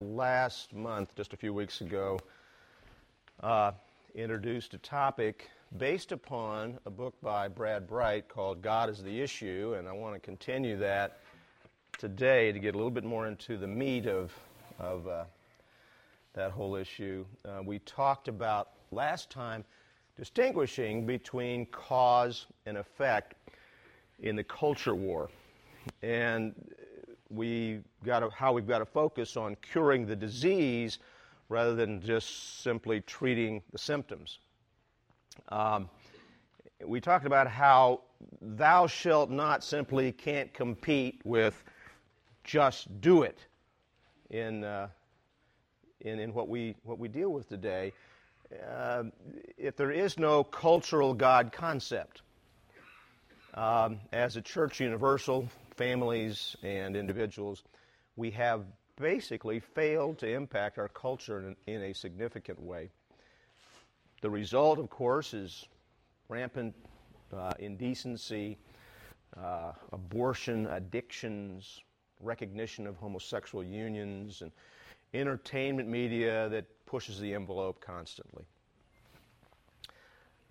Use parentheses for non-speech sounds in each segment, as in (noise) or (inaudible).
last month, just a few weeks ago, uh, introduced a topic based upon a book by Brad Bright called God is the Issue, and I want to continue that today to get a little bit more into the meat of, of uh, that whole issue. Uh, we talked about last time distinguishing between cause and effect in the culture war. And we got to, how we've got to focus on curing the disease rather than just simply treating the symptoms. Um, we talked about how thou shalt not simply can't compete with just do it in, uh, in, in what, we, what we deal with today. Uh, if there is no cultural God concept, um, as a church universal, families and individuals, we have basically failed to impact our culture in, in a significant way. The result, of course, is rampant uh, indecency, uh, abortion, addictions, recognition of homosexual unions, and entertainment media that pushes the envelope constantly.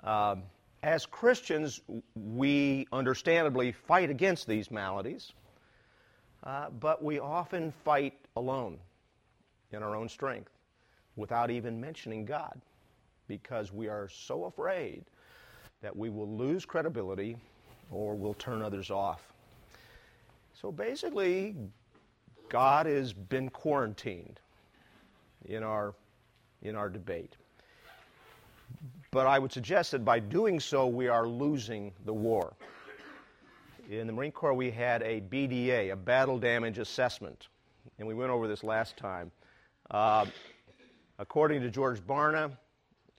Um, as Christians, we understandably fight against these maladies, uh, but we often fight alone in our own strength without even mentioning God because we are so afraid that we will lose credibility or will turn others off. So basically, God has been quarantined in our, in our debate. But I would suggest that by doing so, we are losing the war. In the Marine Corps, we had a BDA, a battle damage assessment, and we went over this last time. Uh, according to George Barna,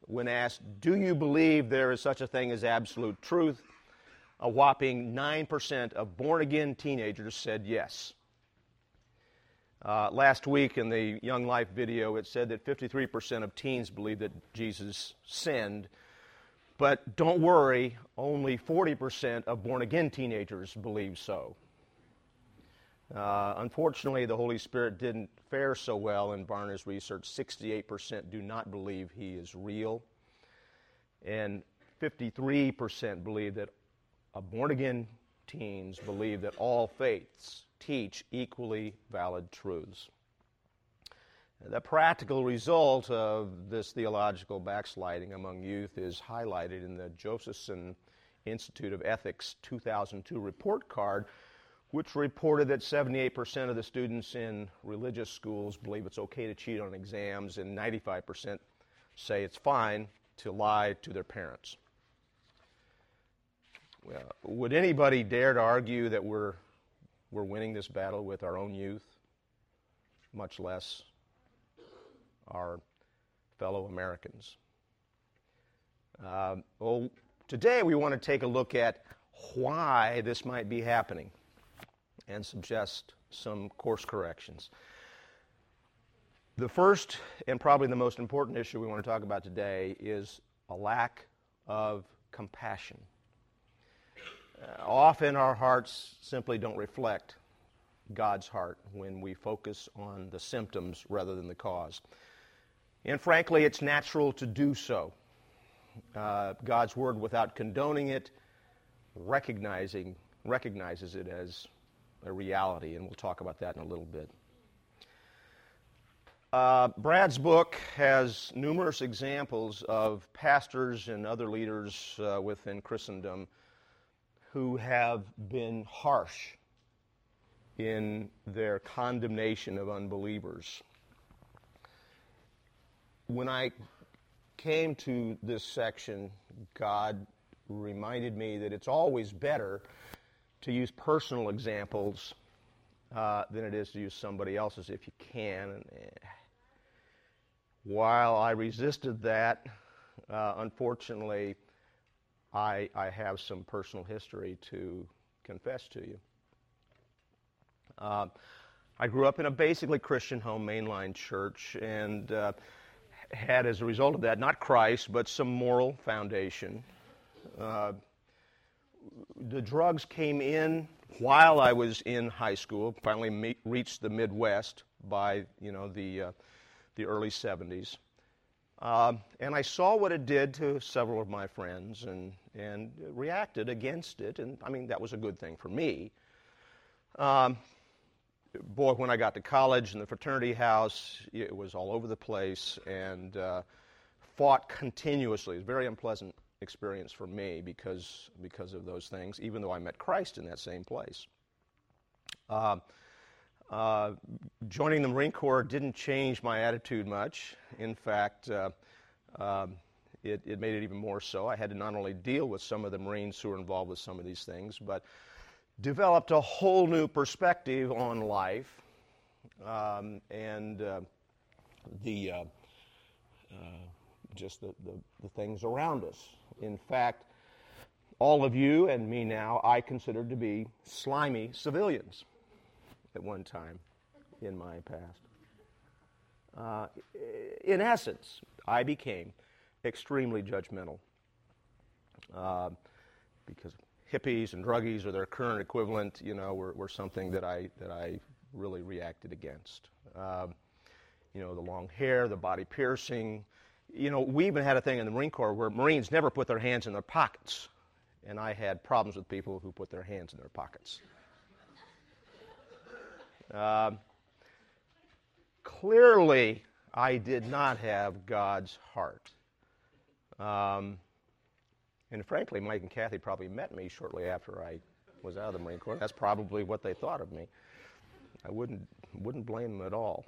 when asked, Do you believe there is such a thing as absolute truth? a whopping 9% of born again teenagers said yes. Uh, last week in the Young Life video, it said that 53% of teens believe that Jesus sinned. But don't worry, only 40% of born again teenagers believe so. Uh, unfortunately, the Holy Spirit didn't fare so well in Barna's research. 68% do not believe he is real, and 53% believe that born again teens believe that all faiths teach equally valid truths. The practical result of this theological backsliding among youth is highlighted in the Josephson Institute of Ethics 2002 report card, which reported that 78% of the students in religious schools believe it's okay to cheat on exams, and 95% say it's fine to lie to their parents. Well, would anybody dare to argue that we're we're winning this battle with our own youth, much less our fellow Americans. Uh, well, today we want to take a look at why this might be happening and suggest some course corrections. The first and probably the most important issue we want to talk about today is a lack of compassion. Often our hearts simply don't reflect God's heart when we focus on the symptoms rather than the cause. And frankly, it's natural to do so. Uh, God's word, without condoning it, recognizing recognizes it as a reality, and we'll talk about that in a little bit. Uh, Brad's book has numerous examples of pastors and other leaders uh, within Christendom who have been harsh in their condemnation of unbelievers. When I came to this section, God reminded me that it's always better to use personal examples uh, than it is to use somebody else's if you can. Uh, while I resisted that, uh, unfortunately, I, I have some personal history to confess to you. Uh, I grew up in a basically Christian home, mainline church, and uh, had, as a result of that, not Christ, but some moral foundation. Uh, the drugs came in while I was in high school, finally meet, reached the Midwest by you know the uh, the early 70s. Um, and I saw what it did to several of my friends and, and reacted against it. And I mean, that was a good thing for me. Um, boy, when I got to college in the fraternity house, it was all over the place and uh, fought continuously. It was a very unpleasant experience for me because, because of those things, even though I met Christ in that same place. Uh, uh, joining the Marine Corps didn't change my attitude much. In fact, uh, um, it, it, made it even more so. I had to not only deal with some of the Marines who were involved with some of these things, but developed a whole new perspective on life um, and uh, the uh, uh, just the, the, the things around us. In fact, all of you and me now, I consider to be slimy civilians at one time in my past. Uh, in essence, I became extremely judgmental uh, because hippies and druggies or their current equivalent, you know, were, were something that I, that I really reacted against. Um, you know, the long hair, the body piercing. You know, we even had a thing in the Marine Corps where Marines never put their hands in their pockets. And I had problems with people who put their hands in their pockets. Uh, clearly, I did not have God's heart. Um, and frankly, Mike and Kathy probably met me shortly after I was out of the Marine Corps. That's probably what they thought of me. I wouldn't, wouldn't blame them at all.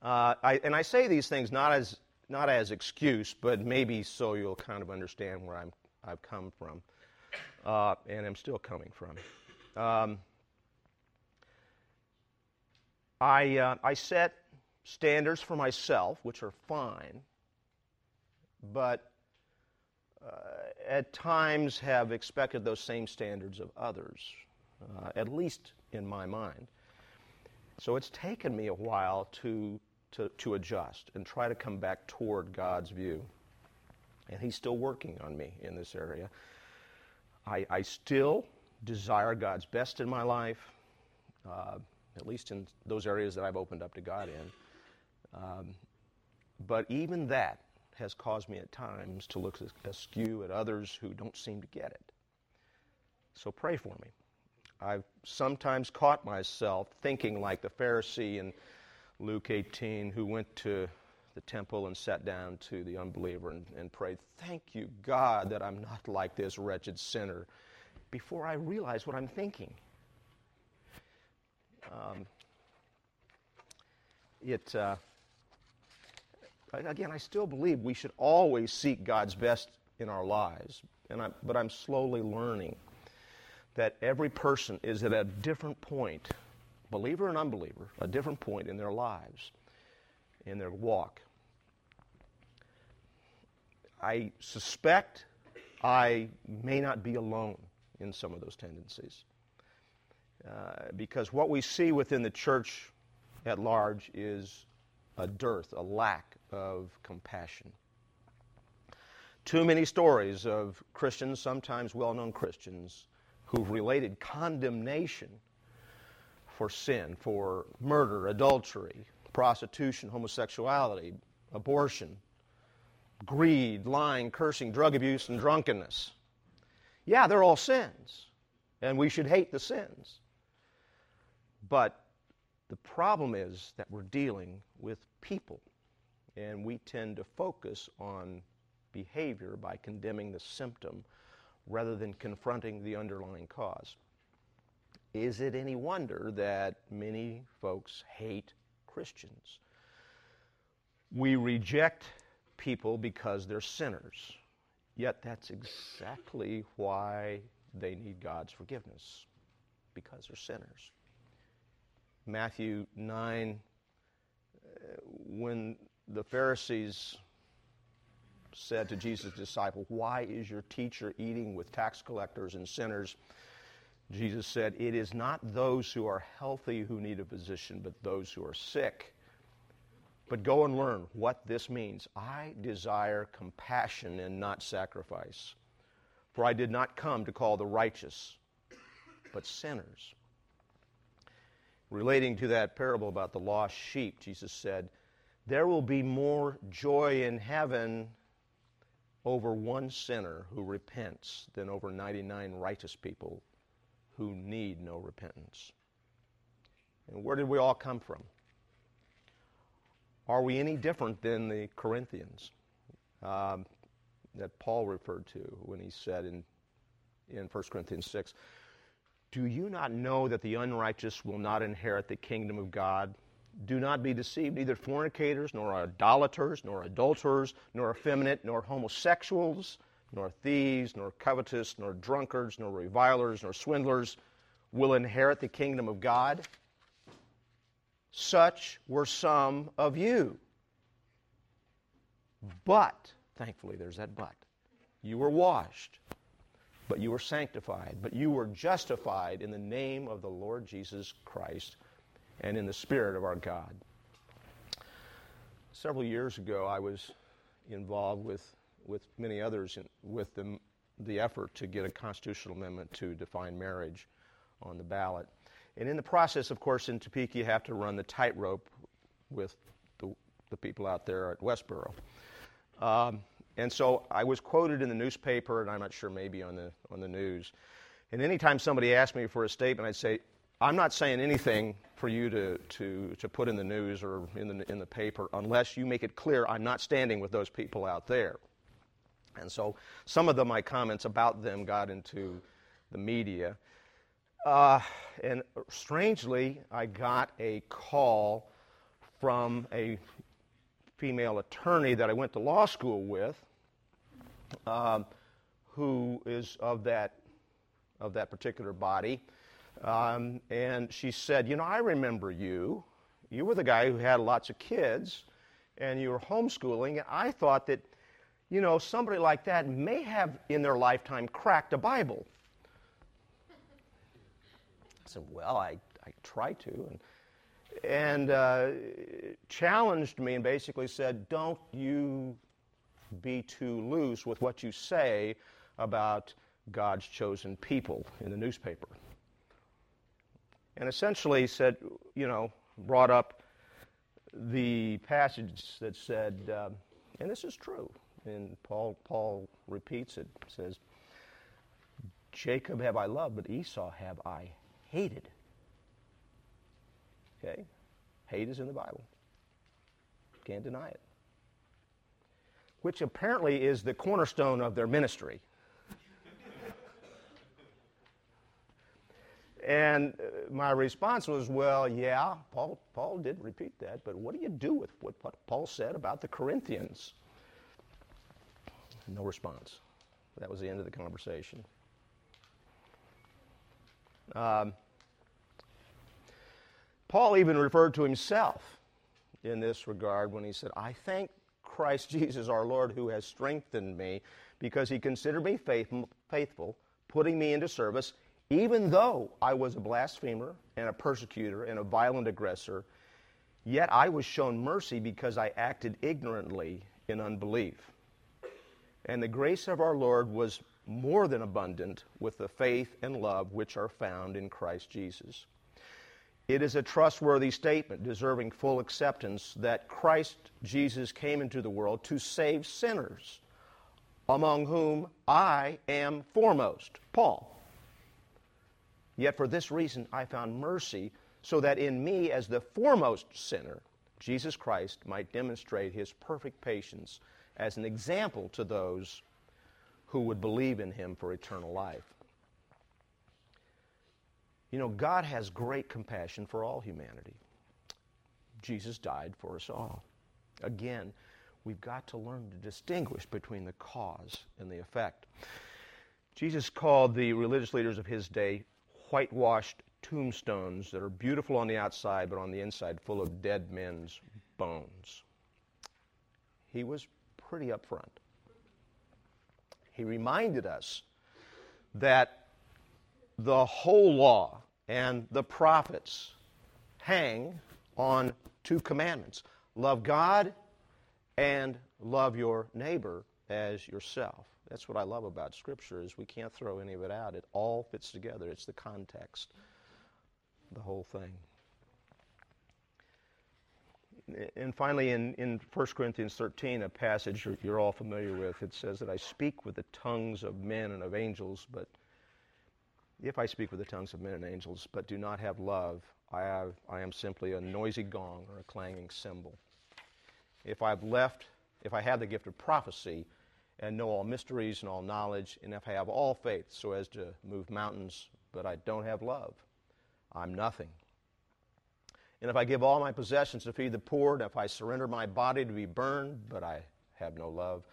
Uh, I, and I say these things not as, not as excuse, but maybe so you'll kind of understand where I'm, I've come from uh, and am still coming from. Um, I, uh, I set standards for myself, which are fine, but uh, at times have expected those same standards of others, uh, at least in my mind. So it's taken me a while to, to, to adjust and try to come back toward God's view. And He's still working on me in this area. I, I still desire God's best in my life. Uh, at least in those areas that I've opened up to God in. Um, but even that has caused me at times to look askew at others who don't seem to get it. So pray for me. I've sometimes caught myself thinking like the Pharisee in Luke 18 who went to the temple and sat down to the unbeliever and, and prayed, Thank you, God, that I'm not like this wretched sinner, before I realize what I'm thinking. Um, it, uh, again, I still believe we should always seek God's best in our lives, and I, but I'm slowly learning that every person is at a different point, believer and unbeliever, a different point in their lives, in their walk. I suspect I may not be alone in some of those tendencies. Uh, because what we see within the church at large is a dearth, a lack of compassion. Too many stories of Christians, sometimes well known Christians, who've related condemnation for sin, for murder, adultery, prostitution, homosexuality, abortion, greed, lying, cursing, drug abuse, and drunkenness. Yeah, they're all sins, and we should hate the sins. But the problem is that we're dealing with people, and we tend to focus on behavior by condemning the symptom rather than confronting the underlying cause. Is it any wonder that many folks hate Christians? We reject people because they're sinners, yet that's exactly why they need God's forgiveness, because they're sinners. Matthew 9, uh, when the Pharisees said to Jesus' disciple, Why is your teacher eating with tax collectors and sinners? Jesus said, It is not those who are healthy who need a physician, but those who are sick. But go and learn what this means. I desire compassion and not sacrifice. For I did not come to call the righteous, but sinners. relating to that parable about the lost sheep, Jesus said, There will be more joy in heaven over one sinner who repents than over 99 righteous people who need no repentance. And where did we all come from? Are we any different than the Corinthians um, that Paul referred to when he said in, in 1 Corinthians 6, Do you not know that the unrighteous will not inherit the kingdom of God? Do not be deceived, neither fornicators, nor idolaters, nor adulterers, nor effeminate, nor homosexuals, nor thieves, nor covetous, nor drunkards, nor revilers, nor swindlers will inherit the kingdom of God. Such were some of you. But, thankfully, there's that but. You were washed, but you were sanctified, but you were justified in the name of the Lord Jesus Christ and in the Spirit of our God. Several years ago, I was involved with, with many others in, with the, the effort to get a constitutional amendment to define marriage on the ballot. And in the process, of course, in Topeka, you have to run the tightrope with the, the people out there at Westboro. Um, and so I was quoted in the newspaper, and I'm not sure maybe on the, on the news. And anytime somebody asked me for a statement, I'd say, I'm not saying anything for you to, to, to put in the news or in the, in the paper unless you make it clear I'm not standing with those people out there. And so some of the, my comments about them got into the media. Uh, and strangely, I got a call from a female attorney that I went to law school with, um, who is of that of that particular body, um, and she said, "You know, I remember you. You were the guy who had lots of kids, and you were homeschooling. And I thought that, you know, somebody like that may have in their lifetime cracked a Bible." I said, Well, I, I tried to. And, and uh, challenged me and basically said, Don't you be too loose with what you say about God's chosen people in the newspaper. And essentially said, you know, brought up the passage that said, uh, and this is true, and Paul, Paul repeats it, says, Jacob have I loved, but Esau have I hated. Okay? Hate is in the Bible. Can't deny it. Which apparently is the cornerstone of their ministry. And uh, my response was, well, yeah, Paul, Paul did repeat that, but what do you do with what, what Paul said about the Corinthians? No response. That was the end of the conversation. Um, Paul even referred to himself in this regard when he said, I thank Christ (laughs) Jesus our Lord who has strengthened me because he considered me faithful, putting me into service, even though I was a blasphemer and a persecutor and a violent aggressor. Yet I was shown mercy because I acted ignorantly in unbelief. And the grace of our Lord was more than abundant with the faith and love which are found in Christ Jesus. It is a trustworthy statement deserving full acceptance that Christ Jesus came into the world to save sinners, among whom I am foremost, Paul. Yet for this reason I found mercy, so that in me, as the foremost sinner, Jesus Christ might demonstrate his perfect patience as an example to those who would believe in him for eternal life. You know, God has great compassion for all humanity. Jesus died for us all. Again, we've got to learn to distinguish between the cause and the effect. Jesus called the religious leaders of his day whitewashed tombstones that are beautiful on the outside, but on the inside full of dead men's bones. He was pretty upfront. He reminded us that the whole law and the prophets hang on two commandments love God and love your neighbor as yourself. That's what I love about Scripture is we can't throw any of it out. It all fits together. It's the context, the whole thing. and finally, in, in 1 Corinthians 13, a passage you're all familiar with, it says that I speak with the tongues of men and of angels, but if I speak with the tongues of men and angels, but do not have love, I, have, I am simply a noisy gong or a clanging cymbal. If I've left, if I have the gift of prophecy and know all mysteries and all knowledge, and if I have all faith so as to move mountains, but I don't have love, I'm nothing. And if I give all my possessions to feed the poor, and if I surrender my body to be burned, but I have no love,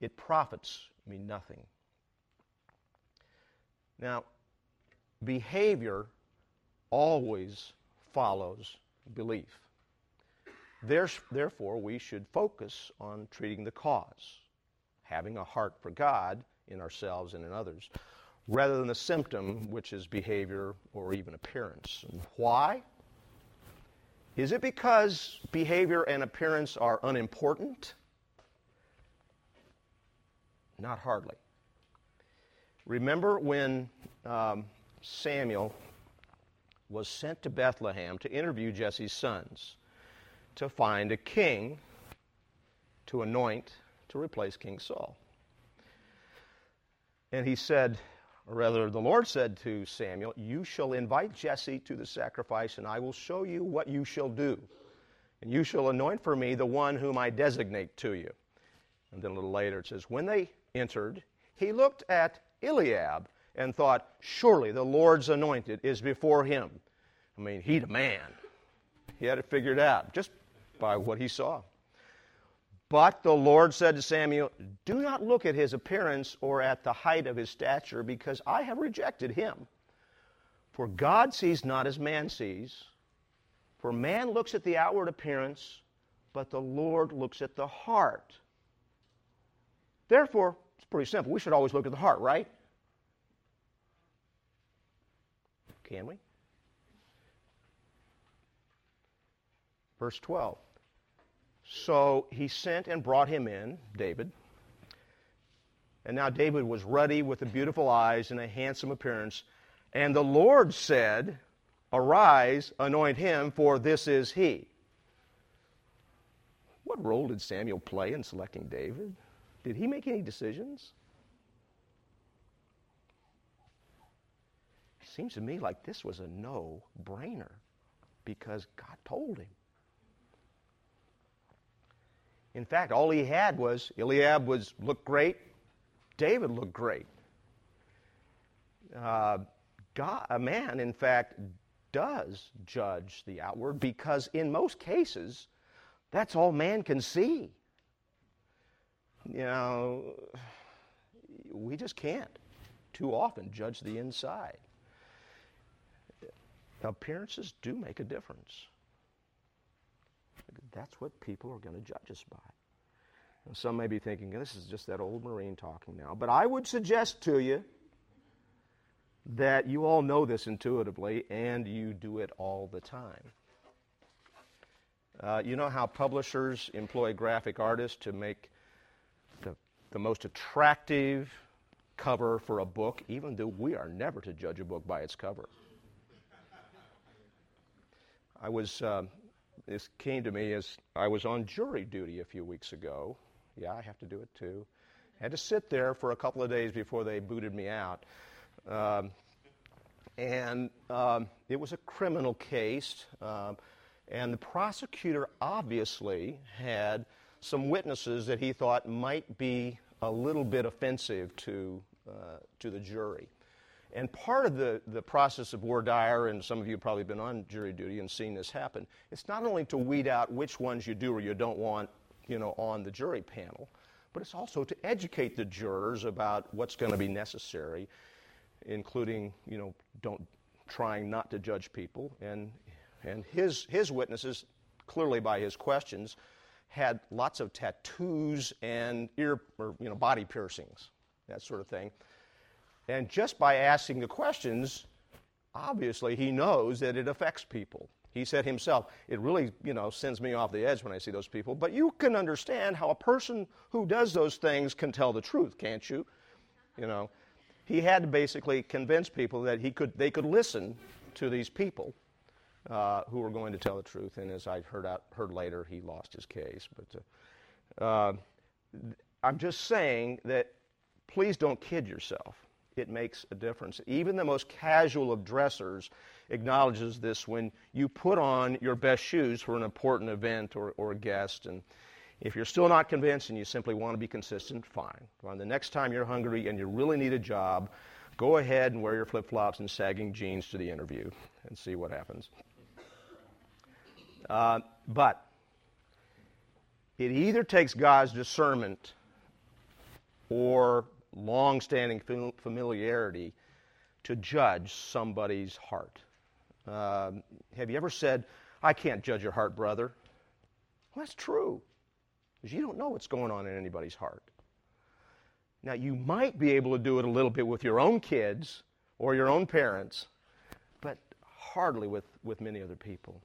it profits me nothing. Now, behavior always follows belief. Therefore, we should focus on treating the cause, having a heart for God in ourselves and in others, rather than the symptom, which is behavior or even appearance. And why? Is it because behavior and appearance are unimportant? Not hardly. Remember when um, Samuel was sent to Bethlehem to interview Jesse's sons to find a king to anoint to replace King Saul. And he said, or rather, the Lord said to Samuel, You shall invite Jesse to the sacrifice, and I will show you what you shall do. And you shall anoint for me the one whom I designate to you. And then a little later it says, When they entered, he looked at Eliab and thought, Surely the Lord's anointed is before him. I mean, he's a man. He had it figured out just by what he saw. But the Lord said to Samuel, Do not look at his appearance or at the height of his stature, because I have rejected him. For God sees not as man sees. For man looks at the outward appearance, but the Lord looks at the heart. Therefore, it's pretty simple. We should always look at the heart, right? Can we? Verse 12. So he sent and brought him in, David. And now David was ruddy with the beautiful eyes and a handsome appearance. And the Lord said, Arise, anoint him, for this is he. What role did Samuel play in selecting David? Did he make any decisions? Seems to me like this was a no brainer because God told him. In fact, all he had was Eliab was looked great, David looked great. Uh, God, a man, in fact, does judge the outward because in most cases, that's all man can see. You know, we just can't too often judge the inside. Appearances do make a difference. That's what people are going to judge us by. some may be thinking, this is just that old Marine talking now. But I would suggest to you that you all know this intuitively and you do it all the time. Uh, you know how publishers employ graphic artists to make the, the most attractive cover for a book, even though we are never to judge a book by its cover. I was um, this came to me as I was on jury duty a few weeks ago. Yeah, I have to do it too. Had to sit there for a couple of days before they booted me out. Um, and um, it was a criminal case. Um, and the prosecutor obviously had some witnesses that he thought might be a little bit offensive to, uh, to the jury. And part of the, the process of voir dire, and some of you have probably been on jury duty and seen this happen, it's not only to weed out which ones you do or you don't want you know, on the jury panel, but it's also to educate the jurors about what's going to be necessary, including, you know, don't trying not to judge people. And, and his, his witnesses, clearly by his questions, had lots of tattoos and ear or you know body piercings, that sort of thing. And just by asking the questions, obviously he knows that it affects people. He said himself, it really, you know, sends me off the edge when I see those people. But you can understand how a person who does those things can tell the truth, can't you? You know, he had to basically convince people that he could, they could listen to these people uh, who were going to tell the truth. And as I heard, out, heard later, he lost his case. But uh, uh, I'm just saying that please don't kid yourself. It makes a difference. Even the most casual of dressers acknowledges this when you put on your best shoes for an important event or, or a guest. And if you're still not convinced and you simply want to be consistent, fine. Fine. The next time you're hungry and you really need a job, go ahead and wear your flip flops and sagging jeans to the interview and see what happens. Uh, but it either takes God's discernment or long standing familiarity to judge somebody's heart. Uh, have you ever said, I can't judge your heart, brother? Well, that's true, because you don't know what's going on in anybody's heart. Now, you might be able to do it a little bit with your own kids or your own parents, but hardly with, with many other people.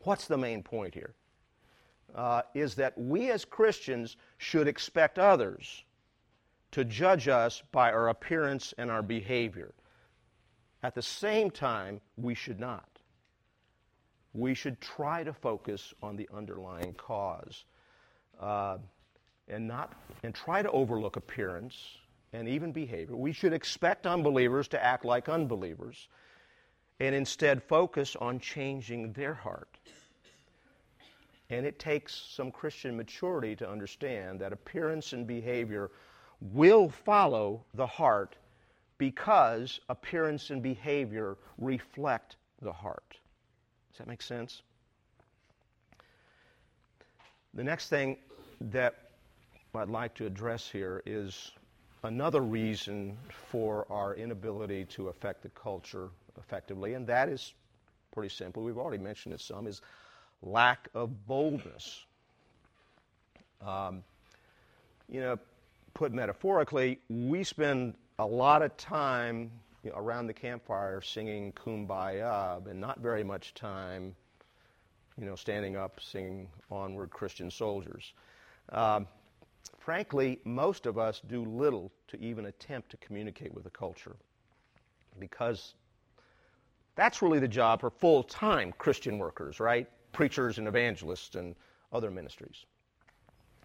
What's the main point here? Uh, is that we as Christians should expect others to judge us by our appearance and our behavior. At the same time, we should not. We should try to focus on the underlying cause uh, and not and try to overlook appearance and even behavior. We should expect unbelievers to act like unbelievers and instead focus on changing their heart. And it takes some Christian maturity to understand that appearance and behavior will follow the heart because appearance and behavior reflect the heart. Does that make sense? The next thing that I'd like to address here is another reason for our inability to affect the culture effectively, and that is pretty simple. We've already mentioned it some, is lack of boldness. Um, you know, put metaphorically, we spend a lot of time you know, around the campfire singing Kumbaya, and not very much time, you know, standing up singing Onward Christian Soldiers. Um, frankly, most of us do little to even attempt to communicate with the culture because that's really the job for full time Christian workers, right? Preachers and evangelists and other ministries.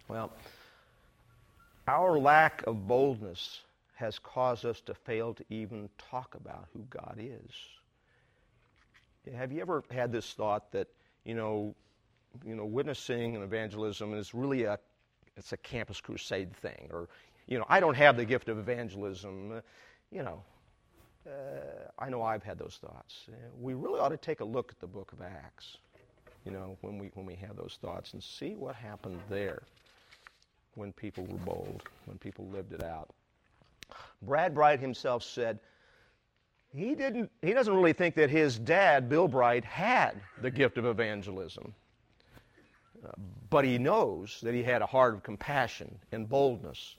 Well, our lack of boldness has caused us to fail to even talk about who God is. Have you ever had this thought that, you know, you know, witnessing and evangelism is really a it's a campus crusade thing or you know, I don't have the gift of evangelism, you know, uh, I know I've had those thoughts. Uh, we really ought to take a look at the book of Acts, you know, when we, when we have those thoughts and see what happened there when people were bold, when people lived it out. Brad Bright himself said he, didn't, he doesn't really think that his dad, Bill Bright, had the gift of evangelism. Uh, but he knows that he had a heart of compassion and boldness.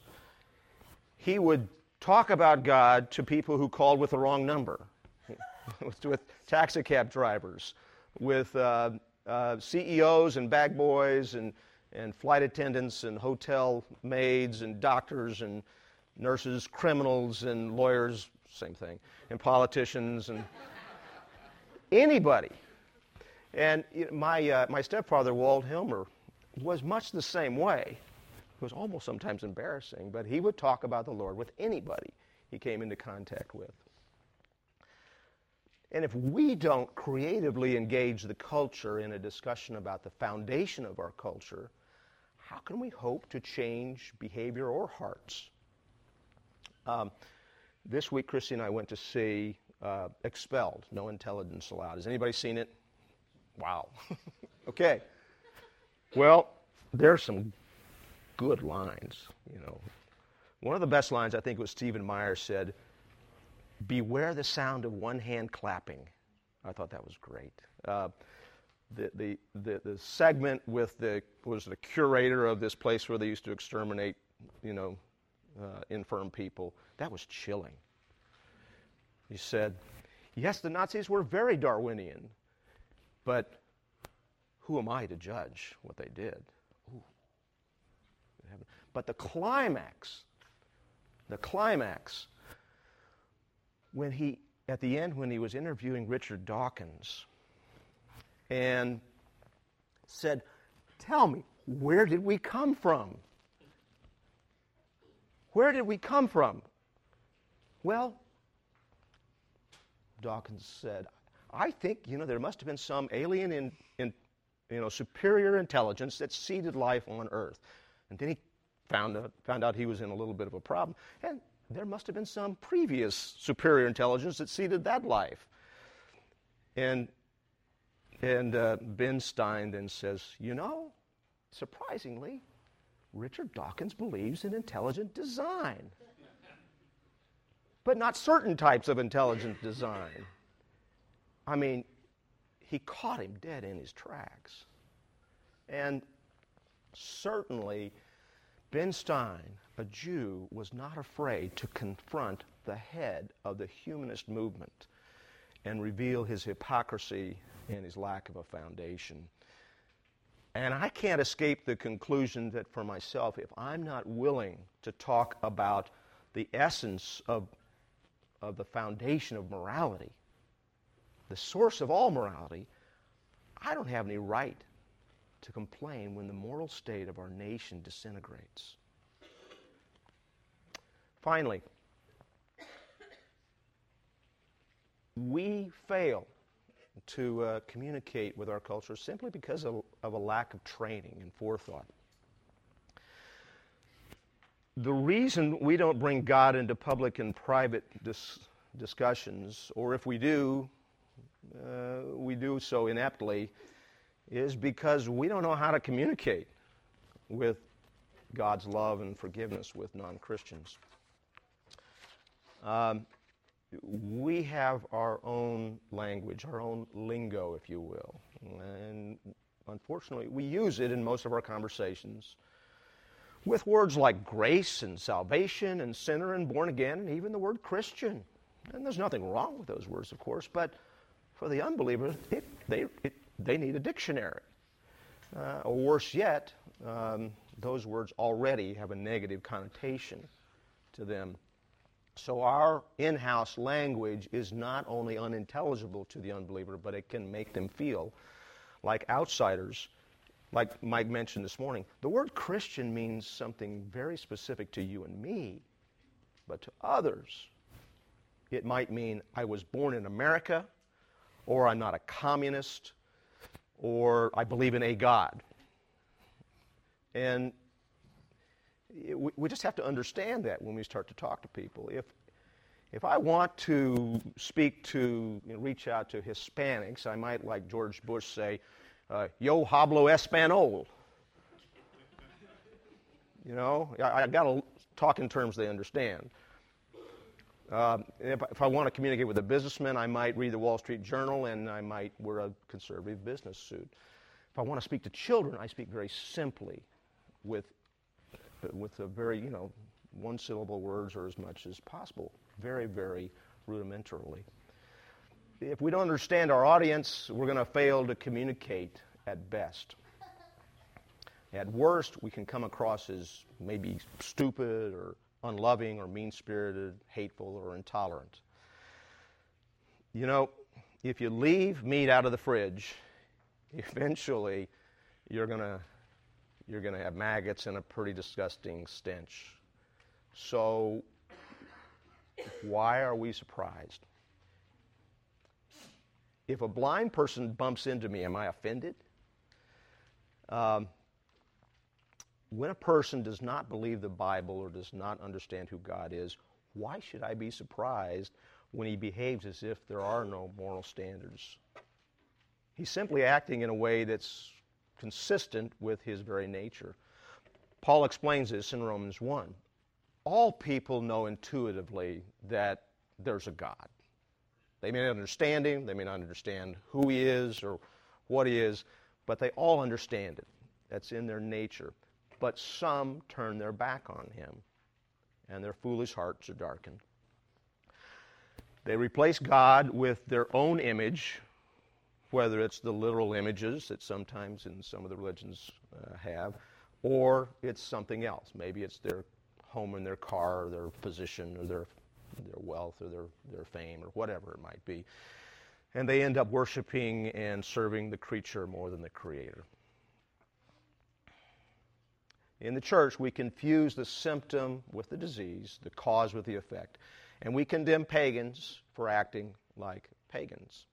He would talk about God to people who called with the wrong number, (laughs) with, with taxicab drivers, with uh, uh, CEOs and bag boys and and flight attendants and hotel maids and doctors and nurses, criminals and lawyers, same thing, and politicians and anybody. And my, uh, my stepfather, Walt Hilmer, was much the same way. It was almost sometimes embarrassing, but he would talk about the Lord with anybody he came into contact with. And if we don't creatively engage the culture in a discussion about the foundation of our culture, how can we hope to change behavior or hearts? Um, this week, Christy and I went to see uh, Expelled, No Intelligence Allowed. Has anybody seen it? Wow. (laughs) okay. Well, there's some good lines, you know. One of the best lines, I think, was Stephen Meyer said, Beware the sound of one hand clapping. I thought that was great. Uh, the, the, the, segment with the was the curator of this place where they used to exterminate, you know, uh, infirm people. That was chilling. He said, "Yes, the Nazis were very Darwinian, but who am I to judge what they did?" Ooh. But the climax, the climax, when he at the end when he was interviewing Richard Dawkins and said, Tell me, where did we come from? Where did we come from? Well, Dawkins said, I think, you know, there must have been some alien in, in you know, superior intelligence that seeded life on Earth. And then he found out, found out he was in a little bit of a problem. And there must have been some previous superior intelligence that seeded that life. And, and uh, Ben Stein then says, You know, surprisingly, Richard Dawkins believes in intelligent design, but not certain types of intelligent design. I mean, he caught him dead in his tracks. And certainly, Ben Stein, a Jew, was not afraid to confront the head of the humanist movement and reveal his hypocrisy and his lack of a foundation. And I can't escape the conclusion that for myself, if I'm not willing to talk about the essence of, of the foundation of morality, the source of all morality, I don't have any right to complain when the moral state of our nation disintegrates. Finally, we fail to uh, communicate with our culture simply because of, of, a lack of training and forethought. The reason we don't bring God into public and private dis- discussions, or if we do, uh, we do so ineptly, is because we don't know how to communicate with God's love and forgiveness with non Christians. Um, we have our own language, our own lingo, if you will. And unfortunately, we use it in most of our conversations with words like grace and salvation and sinner and born again, and even the word Christian. And there's nothing wrong with those words, of course, but for the unbeliever, it, they, it, they need a dictionary. Uh, or worse yet, um, those words already have a negative connotation to them. So our in house language is not only unintelligible to the unbeliever, but it can make them feel like outsiders. Like Mike mentioned this morning, the word Christian means something very specific to you and me, but to others, it might mean I was born in America, or I'm not a communist, or I believe in a God. And we just have to understand that when we start to talk to people. If, if I want to speak to, you know, reach out to Hispanics, I might, like George Bush, say, uh, Yo hablo Espanol. You know, I, I got to talk in terms they understand. Uh, if, if, I want to communicate with a businessman, I might read the Wall Street Journal and I might wear a conservative business suit. If I want to speak to children, I speak very simply with, with a very, you know, one syllable words or as much as possible, very, very rudimentarily. If we don't understand our audience, we're going to fail to communicate at best. At worst, we can come across as maybe stupid or unloving or mean spirited, hateful, or intolerant. You know, if you leave meat out of the fridge, (laughs) eventually you're going to you're going to have maggots and a pretty disgusting stench. So, why are we surprised? If a blind person bumps into me, am I offended? Um, when a person does not believe the Bible or does not understand who God is, why should I be surprised when he behaves as if there are no moral standards? He's simply acting in a way that's consistent with his very nature. Paul explains this in Romans 1. All people know intuitively that there's a God. They may not understand him, they may not understand who he is or what he is, but they all understand it. That's in their nature but some turn their back on him, and their foolish hearts are darkened. They replace God with their own image, whether it's the literal images that sometimes in some of the religions uh, have, or it's something else. Maybe it's their home and their car, or their position, or their, their wealth, or their, their fame, or whatever it might be. And they end up worshiping and serving the creature more than the creator. In the church, we confuse the symptom with the disease, the cause with the effect, and we condemn pagans for acting like pagans.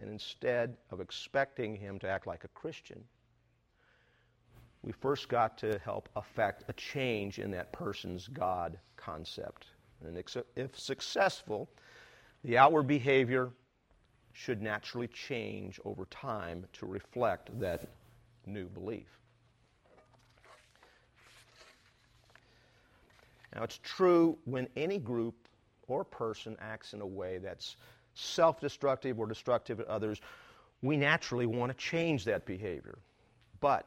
And instead of expecting him to act like a Christian, we first got to help affect a change in that person's God concept. And if successful, the outward behavior should naturally change over time to reflect that new belief. Now, it's true when any group or person acts in a way that's self destructive or destructive to others, we naturally want to change that behavior. But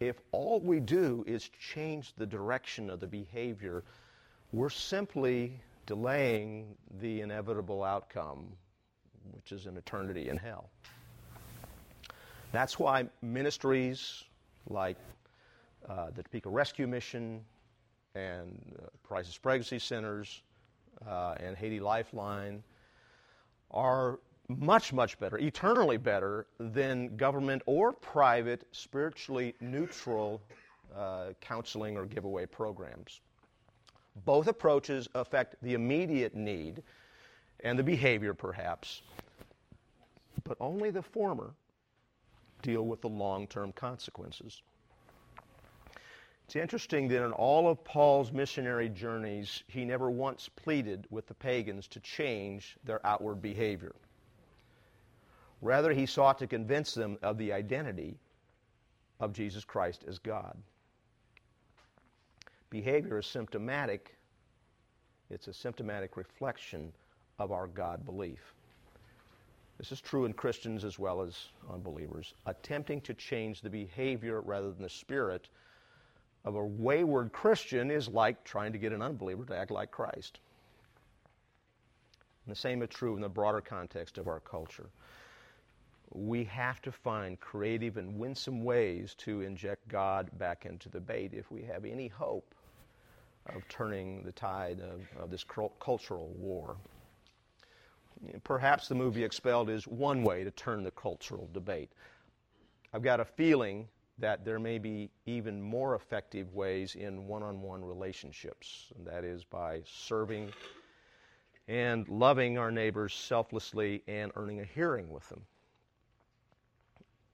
if all we do is change the direction of the behavior, we're simply delaying the inevitable outcome, which is an eternity in hell. That's why ministries like uh, the Topeka Rescue Mission and uh, Crisis Pregnancy Centers uh, and Haiti Lifeline are much, much better, eternally better than government or private, spiritually neutral uh, counseling or giveaway programs. Both approaches affect the immediate need and the behavior, perhaps, but only the former deal with the long term consequences. It's interesting that in all of Paul's missionary journeys, he never once pleaded with the pagans to change their outward behavior. Rather, he sought to convince them of the identity of Jesus Christ as God. Behavior is symptomatic, it's a symptomatic reflection of our God belief. This is true in Christians as well as unbelievers. Attempting to change the behavior rather than the spirit of a wayward Christian is like trying to get an unbeliever to act like Christ. And the same is true in the broader context of our culture we have to find creative and winsome ways to inject God back into the bait if we have any hope of turning the tide of, of this cultural war. Perhaps the movie Expelled is one way to turn the cultural debate. I've got a feeling that there may be even more effective ways in one on one relationships, and that is by serving and loving our neighbors selflessly and earning a hearing with them.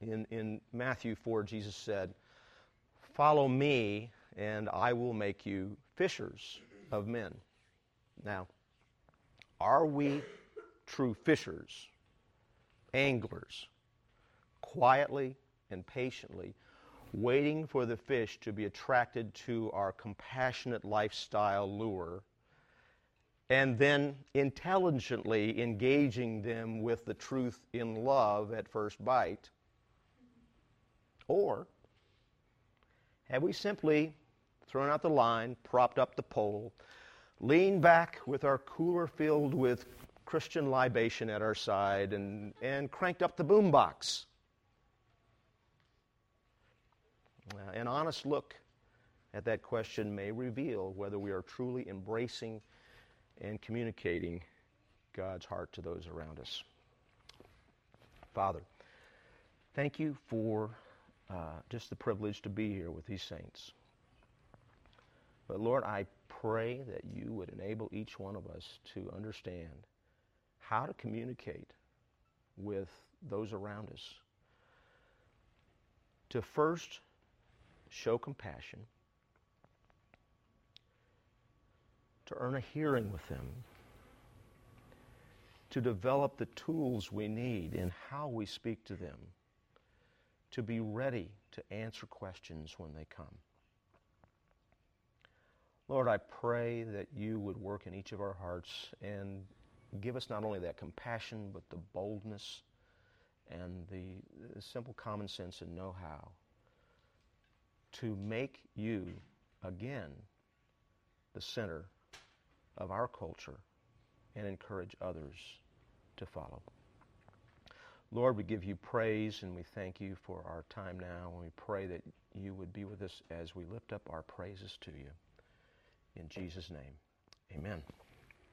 In, in Matthew 4, Jesus said, Follow me, and I will make you fishers of men. Now, are we true fishers, anglers, quietly and patiently waiting for the fish to be attracted to our compassionate lifestyle lure, and then intelligently engaging them with the truth in love at first bite? Or have we simply thrown out the line, propped up the pole, leaned back with our cooler filled with Christian libation at our side, and, and cranked up the boombox? Uh, an honest look at that question may reveal whether we are truly embracing and communicating God's heart to those around us. Father, thank you for uh, just the privilege to be here with these saints. But Lord, I pray that you would enable each one of us to understand how to communicate with those around us. To first show compassion, to earn a hearing with them, to develop the tools we need in how we speak to them to be ready to answer questions when they come. Lord, I pray that you would work in each of our hearts and give us not only that compassion, but the boldness and the, simple common sense and know how to make you again the center of our culture and encourage others to follow. Lord, we give you praise and we thank you for our time now, and we pray that you would be with us as we lift up our praises to you. In Jesus' name, amen.